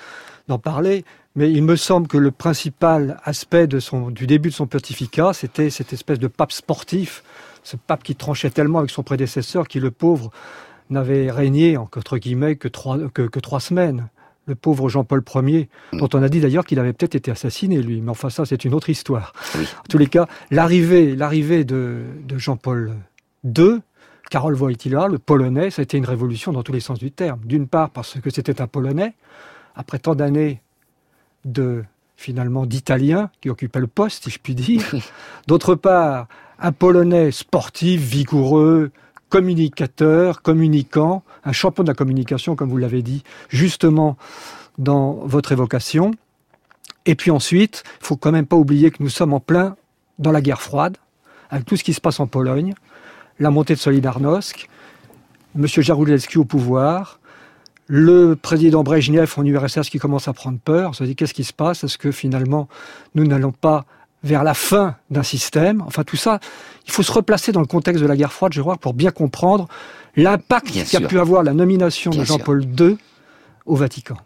d'en parler. Mais il me semble que le principal aspect de son, du début de son pontificat, c'était cette espèce de pape sportif, ce pape qui tranchait tellement avec son prédécesseur, qui le pauvre n'avait régné entre guillemets que trois, que, que trois semaines. Le pauvre Jean-Paul Ier, dont on a dit d'ailleurs qu'il avait peut-être été assassiné lui, mais enfin ça c'est une autre histoire. Oui. En tous les cas, l'arrivée, l'arrivée de, de Jean-Paul II, Karol Wojtyla, le Polonais, ça a été une révolution dans tous les sens du terme. D'une part parce que c'était un Polonais, après tant d'années de finalement d'Italiens qui occupaient le poste, si je puis dire. D'autre part, un Polonais sportif, vigoureux, communicateur, communicant, un champion de la communication, comme vous l'avez dit, justement dans votre évocation. Et puis ensuite, il faut quand même pas oublier que nous sommes en plein dans la guerre froide, avec tout ce qui se passe en Pologne, la montée de Solidarnosc, M. Jaruzelski au pouvoir, le président Brejnev en URSS qui commence à prendre peur, on se dit qu'est-ce qui se passe? Est-ce que finalement nous n'allons pas vers la fin d'un système? Enfin tout ça, il faut se replacer dans le contexte de la guerre froide, je crois, pour bien comprendre l'impact qu'a pu avoir la nomination bien de Jean-Paul II au Vatican.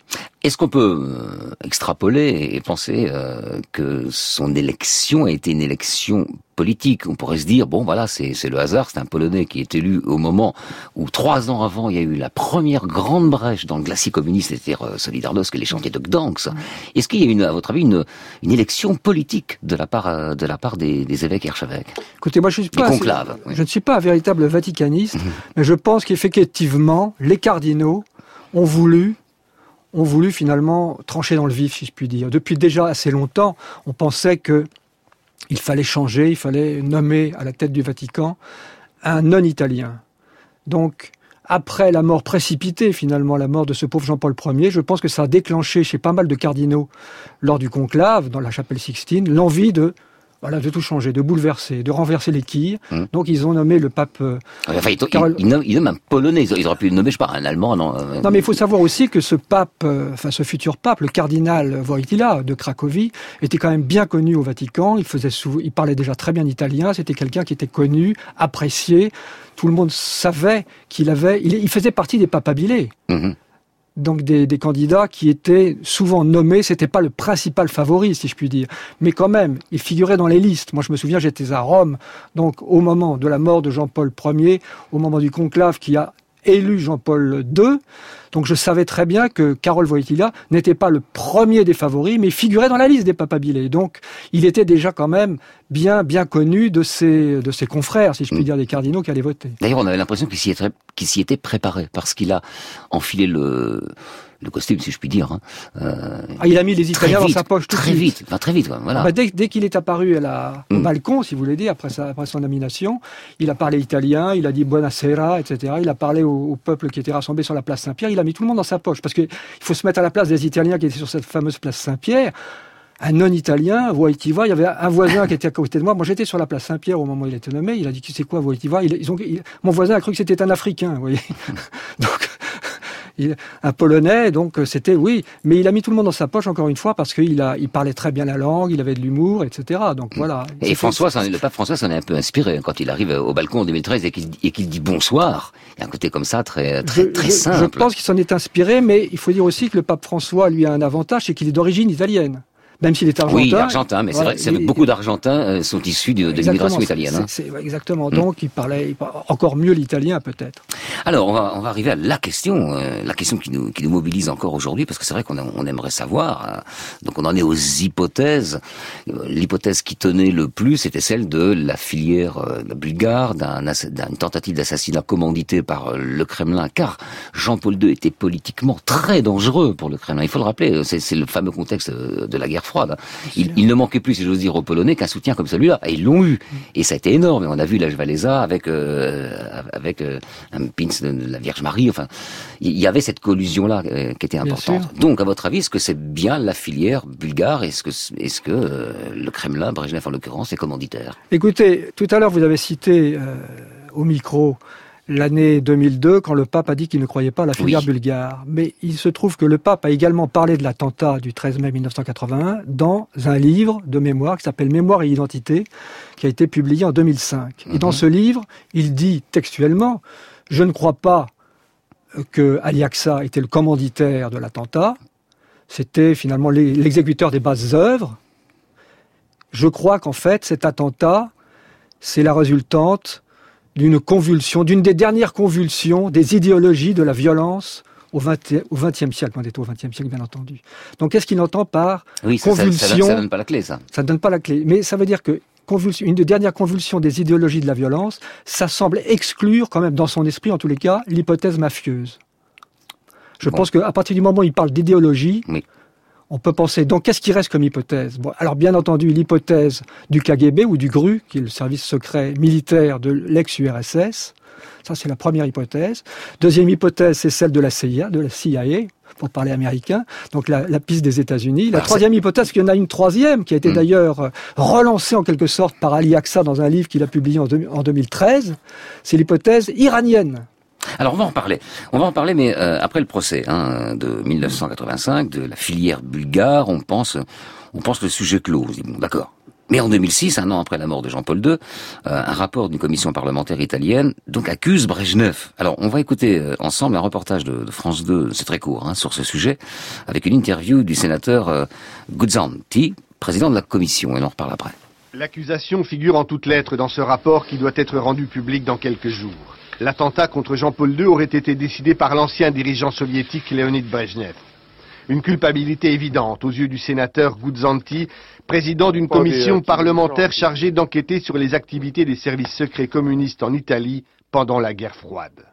Est-ce qu'on peut euh, extrapoler et penser euh, que son élection a été une élection politique? On pourrait se dire, bon voilà, c'est le hasard, c'est un Polonais qui est élu au moment où, trois ans avant, il y a eu la première grande brèche dans le glacis communiste, c'est-à-dire euh, Solidarnosc et les chantiers de Gdansk. Est-ce qu'il y a une, à votre avis, une, une élection politique de la part, euh, de la part des, des évêques et archevêques Écoutez, moi je suis pas, conclaves, oui. je ne suis pas un véritable vaticaniste, mmh. mais je pense qu'effectivement, les cardinaux ont voulu ont voulu finalement trancher dans le vif, si je puis dire. Depuis déjà assez longtemps, on pensait que il fallait changer, il fallait nommer à la tête du Vatican un non-italien. Donc, après la mort précipitée, finalement, la mort de ce pauvre Jean-Paul Ier, je pense que ça a déclenché chez pas mal de cardinaux, lors du conclave, dans la chapelle Sixtine, l'envie de voilà, de tout changer, de bouleverser, de renverser les quilles. Mmh. Donc ils ont nommé le pape. Euh, enfin, ils, Carole... ils, nomment, ils, nomment, un polonais. Ils auraient pu le nommer, je sais pas, un allemand. Non, euh... non mais il faut savoir aussi que ce pape, euh, enfin ce futur pape, le cardinal Wojtyla de Cracovie, était quand même bien connu au Vatican. Il faisait, sous... il parlait déjà très bien italien. C'était quelqu'un qui était connu, apprécié. Tout le monde savait qu'il avait. Il, il, faisait partie des papabilés. Mmh donc des, candidats qui étaient souvent nommés, c'était pas le principal favori, si je puis dire, mais quand même, il figurait dans les listes. Moi, je me souviens, j'étais à Rome, donc au moment de la mort de Jean-Paul Ier, au moment du conclave qui a élu Jean-Paul II. Donc je savais très bien que Karol Wojtyla n'était pas le premier des favoris, mais figurait dans la liste des papabilés. Donc il était déjà quand même bien bien connu de ses de ses confrères, si je puis mm. dire, des cardinaux qui allaient voter. D'ailleurs, on avait l'impression qu'il s'y était, s'y était préparé parce qu'il a enfilé le le costume, si je puis dire. Hein. Euh, ah, il a mis les Italiens dans sa poche tout très de vite, très vite, voilà. Bah, dès, dès qu'il est apparu à la, au mm. balcon, si vous voulez dire, après, sa, après son nomination, il a parlé italien, il a dit buonasera, etc. Il a parlé au, peuple qui était rassemblé sur la place Saint-Pierre. Il a mis tout le monde dans sa poche parce qu'il faut se mettre à la place des Italiens qui étaient sur cette fameuse place Saint-Pierre un non-italien, Voitiva, il y avait un voisin qui était à côté de moi. Moi, j'étais sur la place Saint-Pierre au moment où il a été nommé. Il a dit, tu sais quoi, Voitiva ils ont, Mon voisin a cru que c'était un Africain, vous voyez. Donc, un Polonais, donc euh, c'était oui, mais il a mis tout le monde dans sa poche encore une fois parce qu'il a, il parlait très bien la langue, il avait de l'humour, etc. Donc mm. voilà. Et François, le pape François s'en est un peu inspiré hein, quand il arrive au balcon en 2013 et qu'il dit bonsoir. Il y a un côté comme ça très très très simple. Je pense qu'il s'en est inspiré, mais il faut dire aussi que le pape François lui a un avantage, c'est qu'il est d'origine italienne même s'il est argentin. Oui, argentin, mais c'est vrai que beaucoup d'Argentins euh, sont issus de, de l'immigration italienne. Hein. Exactement. Mm. Donc, il parlait, encore mieux l'italien, peut-être. Alors, on va, on va arriver à la question, euh, la question qui nous, qui nous mobilise encore aujourd'hui, parce que c'est vrai qu'on on aimerait savoir. Hein. Donc, on en est aux hypothèses. L'hypothèse qui tenait le plus, c'était celle de la filière euh, bulgare, d'un, d'une tentative d'assassinat commandité par le Kremlin, car Jean-Paul II était politiquement très dangereux pour le Kremlin. Il faut le rappeler, c'est le fameux contexte de la guerre froide. Il, ne manquait plus, si j'ose dire, aux Polonais qu'un soutien comme celui-là. Et ils l'ont eu. Et ça a été énorme. Et on a vu la Walesa avec euh, avec euh, un pins de la Vierge Marie. Enfin, il y avait cette collusion-là euh, qui était importante. Donc, à votre avis, est-ce que c'est bien la filière bulgare? Est-ce que est-ce que le Kremlin, Brezhnev en l'occurrence, est commanditaire? Écoutez, tout à l'heure, vous avez cité au micro l'année 2002 quand le pape a dit qu'il ne croyait pas à la filière bulgare. Mais il se trouve que le pape a également parlé de l'attentat du 13 mai 1981 dans un livre de mémoire qui s'appelle Mémoire et identité qui a été publié en 2005. Et dans mhm. ce livre, il dit textuellement je ne crois pas que Aliaxa était le commanditaire de l'attentat. C'était finalement l'exécuteur des bases œuvres. Je crois qu'en fait, cet attentat, c'est la résultante d'une convulsion, d'une des dernières convulsions des idéologies de la violence au XXe siècle. On est au XXe siècle, bien entendu. Donc, qu'est-ce qu'il entend par convulsion ça, ne donne pas la clé, ça. Ça ne donne pas la clé. Mais ça veut dire que une des dernières convulsions des idéologies de la violence, ça semble exclure, quand même, dans son esprit, en tous les cas, l'hypothèse mafieuse. Je pense qu'à partir du moment où il parle d'idéologie, on peut penser. Donc, qu'est-ce qui reste comme hypothèse? Bon, Alors, bien entendu, l'hypothèse du KGB ou du GRU, qui est le service secret militaire de l'ex-URSS. Ça, c'est la première hypothèse. Deuxième hypothèse, c'est celle de la CIA, de la CIA, pour parler américain. Donc, la, piste des États-Unis. La troisième hypothèse, qu'il y en a une troisième, qui a été hmm. d'ailleurs euh, relancée en quelque sorte par Ali Aksa dans un livre qu'il a publié en 2013, c'est l'hypothèse iranienne. Alors on va en parler. On va en parler, mais euh, après le procès hein, de 1985 de la filière bulgare, on pense, on pense le sujet clos. Bon, d'accord. Mais en 2006, un an après la mort de Jean-Paul II, euh, un rapport d'une commission parlementaire italienne donc accuse Brejnev. Alors, on va écouter euh, ensemble un reportage de, France 2, c'est très court, hein, sur ce sujet, avec une interview du sénateur euh, Guzzanti, président de la commission, et on en reparle après. L'accusation figure en toutes lettres dans ce rapport qui doit être rendu public dans quelques jours. L'attentat contre Jean-Paul II aurait été décidé par l'ancien dirigeant soviétique Leonid Brezhnev. Une culpabilité évidente aux yeux du sénateur Gudzanti, président d'une commission parlementaire chargée d'enquêter sur les activités des services secrets communistes en Italie pendant la guerre froide.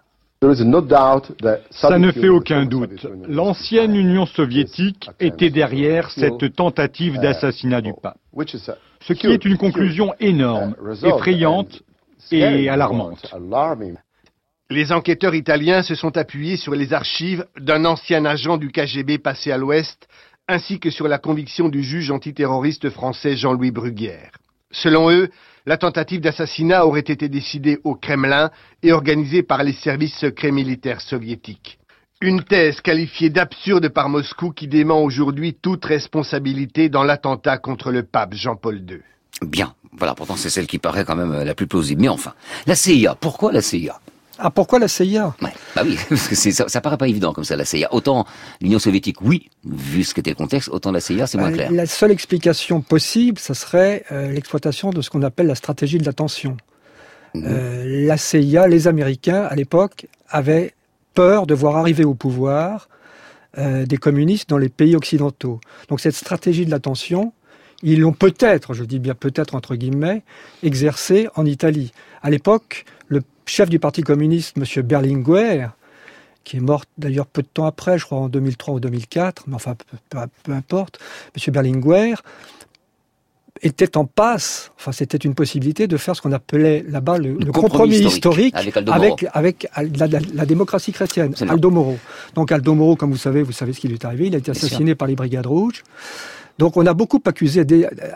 Ça ne fait aucun doute. L'ancienne Union soviétique était derrière cette tentative d'assassinat du pape. Ce qui est une conclusion énorme, effrayante et alarmante. Les enquêteurs italiens se sont appuyés sur les archives d'un ancien agent du KGB passé à l'Ouest, ainsi que sur la conviction du juge antiterroriste français Jean-Louis Bruguière. Selon eux, la tentative d'assassinat aurait été décidée au Kremlin et organisée par les services secrets militaires soviétiques. Une thèse qualifiée d'absurde par Moscou qui dément aujourd'hui toute responsabilité dans l'attentat contre le pape Jean-Paul II. Bien, voilà, pourtant c'est celle qui paraît quand même la plus plausible. Mais enfin, la CIA, pourquoi la CIA ah, pourquoi la CIA Bah oui, parce que ça, ça paraît pas évident comme ça, la CIA. Autant l'Union soviétique, oui, vu ce qu'était le contexte, autant la CIA, c'est moins bah, clair. La seule explication possible, ça serait euh, l'exploitation de ce qu'on appelle la stratégie de l'attention. Mhm. la CIA, les Américains, à l'époque, avaient peur de voir arriver au pouvoir des communistes dans les pays occidentaux. Donc cette stratégie de l'attention, ils l'ont peut-être, je dis bien peut-être entre guillemets, exercée en Italie. À l'époque, chef du Parti communiste, M. Berlinguer, qui est mort d'ailleurs peu de temps après, je crois en 2003 ou 2004, mais enfin peu, importe, M. Berlinguer était en passe, enfin c'était une possibilité de faire ce qu'on appelait là-bas le, compromis, historique, avec, avec, la, démocratie chrétienne, Aldo Moro. Donc Aldo Moro, comme vous savez, vous savez ce qui lui est arrivé, il a été assassiné par les Brigades Rouges. Donc on a beaucoup accusé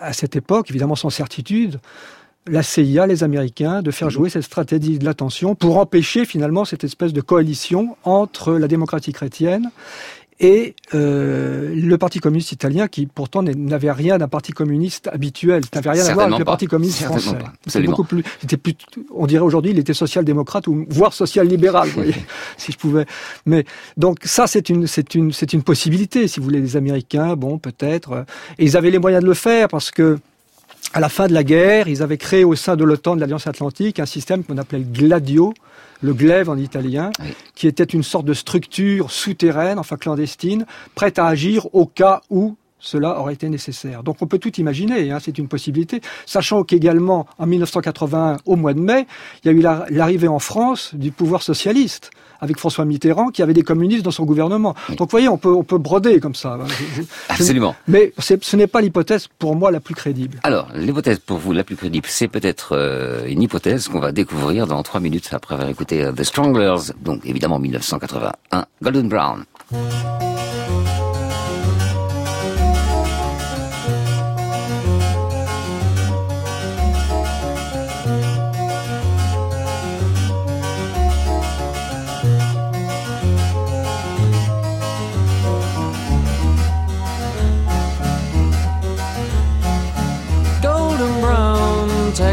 à cette époque, évidemment sans certitude, la CIA, les Américains, de faire mhm. jouer cette stratégie de l'attention pour empêcher finalement cette espèce de coalition entre la démocratie chrétienne et euh, le Parti communiste italien, qui pourtant n'avait rien d'un parti communiste habituel, n'avait rien à voir avec le Parti communiste français. C'est beaucoup plus, on dirait aujourd'hui, il était social-démocrate ou voire social-libéral, si je pouvais. Mais donc ça, c'est une, c'est une, c'est une possibilité, si vous voulez, les Américains, bon, peut-être, et ils avaient les moyens de le faire parce que à la fin de la guerre, ils avaient créé au sein de l'OTAN, de l'Alliance Atlantique, un système qu'on appelait le Gladio, le glaive en italien, qui était une sorte de structure souterraine, enfin clandestine, prête à agir au cas où cela aurait été nécessaire. Donc on peut tout imaginer, hein, c'est une possibilité, sachant qu'également en 1981, au mois de mai, il y a eu l'arrivée en France du pouvoir socialiste avec François Mitterrand qui avait des communistes dans son gouvernement. Donc vous voyez, on peut, on peut broder comme ça. Absolument. mais ce n'est pas l'hypothèse pour moi la plus crédible. Alors, l'hypothèse pour vous la plus crédible, c'est peut-être euh, une hypothèse qu'on va découvrir dans trois minutes après avoir écouté euh, The Stranglers, donc évidemment 1981, Golden Brown.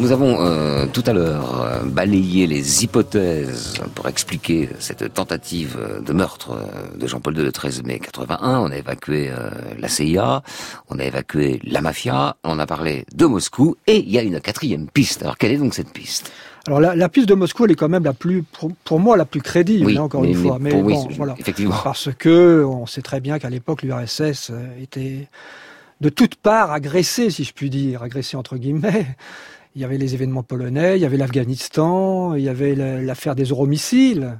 nous avons euh, tout à l'heure euh, balayé les hypothèses pour expliquer cette tentative de meurtre euh, de Jean-Paul II le 13 mai 81. On a évacué la CIA, on a évacué la mafia, on a parlé de Moscou et il y a une quatrième piste. Alors quelle est donc cette piste? Alors la, piste de Moscou, elle est quand même la plus, pour, moi, la plus crédible, hein, encore une fois. Mais bon, voilà, effectivement. Parce que on sait très bien qu'à l'époque, l'URSS était de toutes parts agressé, si je puis dire, agressé entre guillemets. Il y avait les événements polonais, il y avait l'Afghanistan, il y avait l'affaire des euromissiles.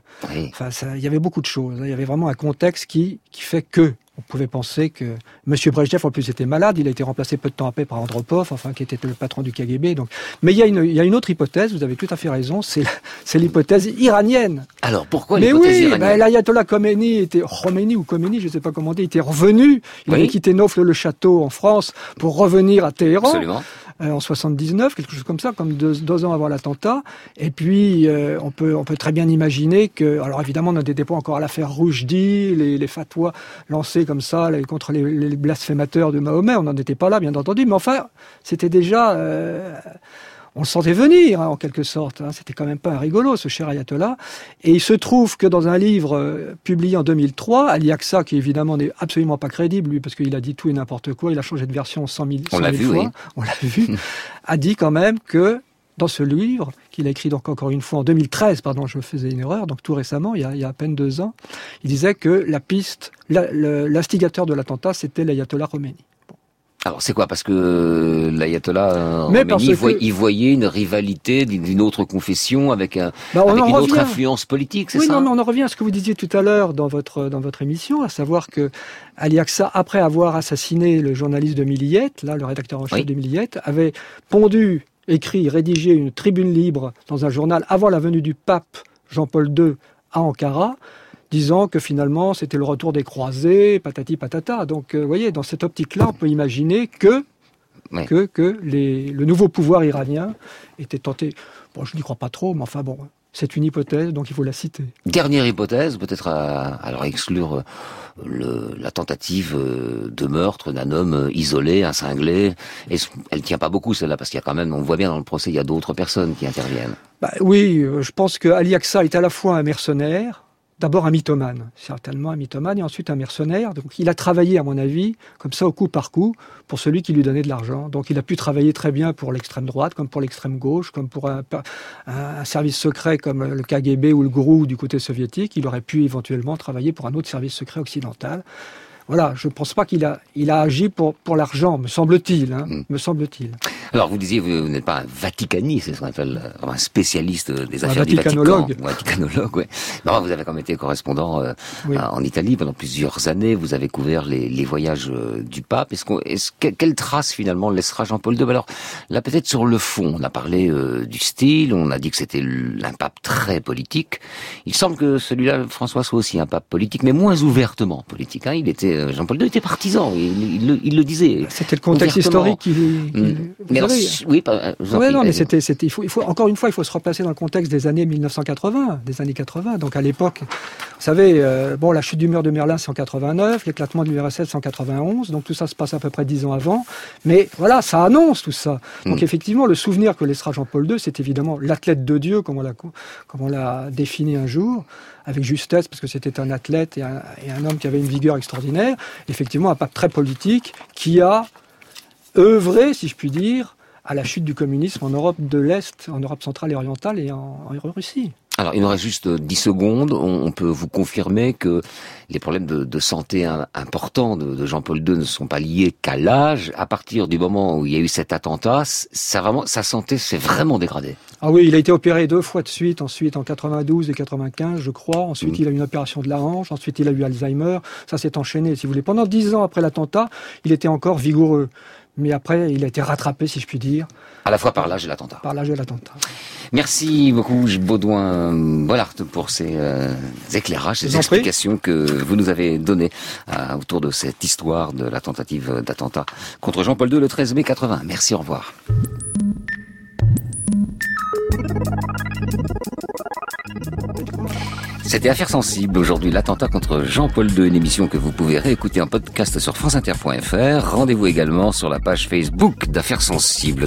Enfin, ça, il y avait beaucoup de choses. Hein. Il y avait vraiment un contexte qui, qui fait que on pouvait penser que M. Brejnev, en plus, était malade. Il a été remplacé peu de temps après par Andropov, enfin, qui était le patron du KGB. Donc, mais il y a une, il y a une autre hypothèse. Vous avez tout à fait raison. C'est, c'est l'hypothèse iranienne. Alors, pourquoi mais l'hypothèse oui, iranienne ben, l'ayatollah Khomeini était, Khomeini ou Khomeini, je ne sais pas comment dire, était revenu. Il avait quitté Nofle le château en France pour revenir à Téhéran. Absolument. Euh, en 79, quelque chose comme ça, comme deux, ans avant l'attentat. Et puis, euh, on peut on peut très bien imaginer que, alors évidemment, on n'était pas encore à l'affaire Roujdi, les, les fatwas lancés comme ça contre les, les, blasphémateurs de Mahomet, on n'en était pas là, bien entendu, mais enfin, c'était déjà euh, on le sentait venir, hein, en quelque sorte. Hein. C'était quand même pas un rigolo, ce cher ayatollah. Et il se trouve que dans un livre euh, publié en 2003, Ali Aksa, qui évidemment n'est absolument pas crédible, lui, parce qu'il a dit tout et n'importe quoi, il a changé de version 100 000, on l'a vu, fois, on l'a vu, a dit quand même que dans ce livre, qu'il a écrit donc encore une fois en 2013, pardon, je faisais une erreur, donc tout récemment, il y a, il y a à peine deux ans, il disait que la piste, l'instigateur de l'attentat, c'était l'ayatollah Khomeini. Alors c'est quoi? Parce que l'ayatollah il, voyait une rivalité d'une autre confession avec, un, bah, avec une autre influence politique, c'est ça? Oui, non, mais on en revient à ce que vous disiez tout à l'heure dans votre dans votre émission, à savoir que Ali Aksa, après avoir assassiné le journaliste de Milliyet, là, le rédacteur en chef de Milliyet, avait pondu, écrit, rédigé une tribune libre dans un journal avant la venue du pape Jean-Paul II à Ankara disant que finalement c'était le retour des croisés, patati patata. Donc, euh, vous voyez, dans cette optique-là, on peut imaginer que que, que les, le nouveau pouvoir iranien était tenté. Bon, je n'y crois pas trop, mais enfin bon, c'est une hypothèse, donc il faut la citer. Dernière hypothèse, peut-être à, alors exclure le, la tentative euh, de meurtre d'un homme isolé, un cinglé. Et elle tient pas beaucoup celle-là, parce qu'il y a quand même, on voit bien dans le procès, il y a d'autres personnes qui interviennent. Bah, oui, euh, je pense que Ali Aksa est à la fois un mercenaire, d'abord un mythomane, certainement un mythomane, et ensuite un mercenaire. Donc il a travaillé, à mon avis, comme ça, au coup par coup, pour celui qui lui donnait de l'argent. Donc il a pu travailler très bien pour l'extrême droite, comme pour l'extrême gauche, comme pour un, service secret comme le KGB ou le GRU du côté soviétique. Il aurait pu éventuellement travailler pour un autre service secret occidental. Voilà, je ne pense pas qu'il a, il a agi pour, pour l'argent, me semble-t-il. Hein, hmm. Me semble-il. Alors, vous disiez, vous, n'êtes pas un vaticaniste, c'est ce qu'on appelle euh, un spécialiste des affaires du Vatican. Un vaticanologue, oui. Non, vous avez quand même été correspondant euh, en Italie pendant plusieurs années. Vous avez couvert les, les voyages euh, du pape. Est-ce qu'on, est-ce, quelle trace finalement laissera Jean-Paul II? Alors, là, peut-être sur le fond, on a parlé du style, on a dit que c'était un pape très politique. Il semble que celui-là, François, soit aussi un pape politique, mais moins ouvertement politique. Hein. Il était euh, Jean-Paul II était partisan, il, il, le, disait. C'était le contexte historique qui. Mm. Mais oui, pas, non, mais c'était, c'était, il faut, il faut, encore une fois, il faut se replacer dans le contexte des années 1980, des années 80. Donc à l'époque, vous savez, euh, bon, la chute du mur de Merlin, c'est en 89, l'éclatement de l'URSS, c'est en 91. Donc tout ça se passe à peu près dix ans avant. Mais voilà, ça annonce tout ça. Donc mm. effectivement, le souvenir que laissera Jean-Paul II, c'est évidemment l'athlète de Dieu, comme on l'a, comme on l'a défini un jour avec justesse, parce que c'était un athlète et un, et un, homme qui avait une vigueur extraordinaire. Effectivement, un pape très politique qui a œuvré, si je puis dire, à la chute du communisme en Europe de l'Est, en Europe centrale et orientale et en, en Russie. Alors, il nous reste juste 10 secondes. On, peut vous confirmer que les problèmes de, santé importants de, Jean-Paul II ne sont pas liés qu'à l'âge. À partir du moment où il y a eu cet attentat, ça vraiment, sa santé s'est vraiment dégradée. Ah oui, il a été opéré deux fois de suite, ensuite en 92 et 95, je crois. Ensuite, mm. il a eu une opération de la hanche. Ensuite, il a eu Alzheimer. Ça s'est enchaîné, si vous voulez. Pendant dix ans après l'attentat, il était encore vigoureux. Mais après, il a été rattrapé, si je puis dire. À la fois par l'âge et l'attentat. Par l'âge et l'attentat. Merci beaucoup, Baudouin Bollard, pour ces euh, éclairages, ces explications que vous nous avez données euh, autour de cette histoire de la tentative d'attentat contre Jean-Paul II le 13 mai 80. Merci, au revoir. C'était Affaires sensibles. Aujourd'hui, l'attentat contre Jean-Paul II, une émission que vous pouvez réécouter en podcast sur franceinter.fr. Rendez-vous également sur la page Facebook d'Affaires sensibles.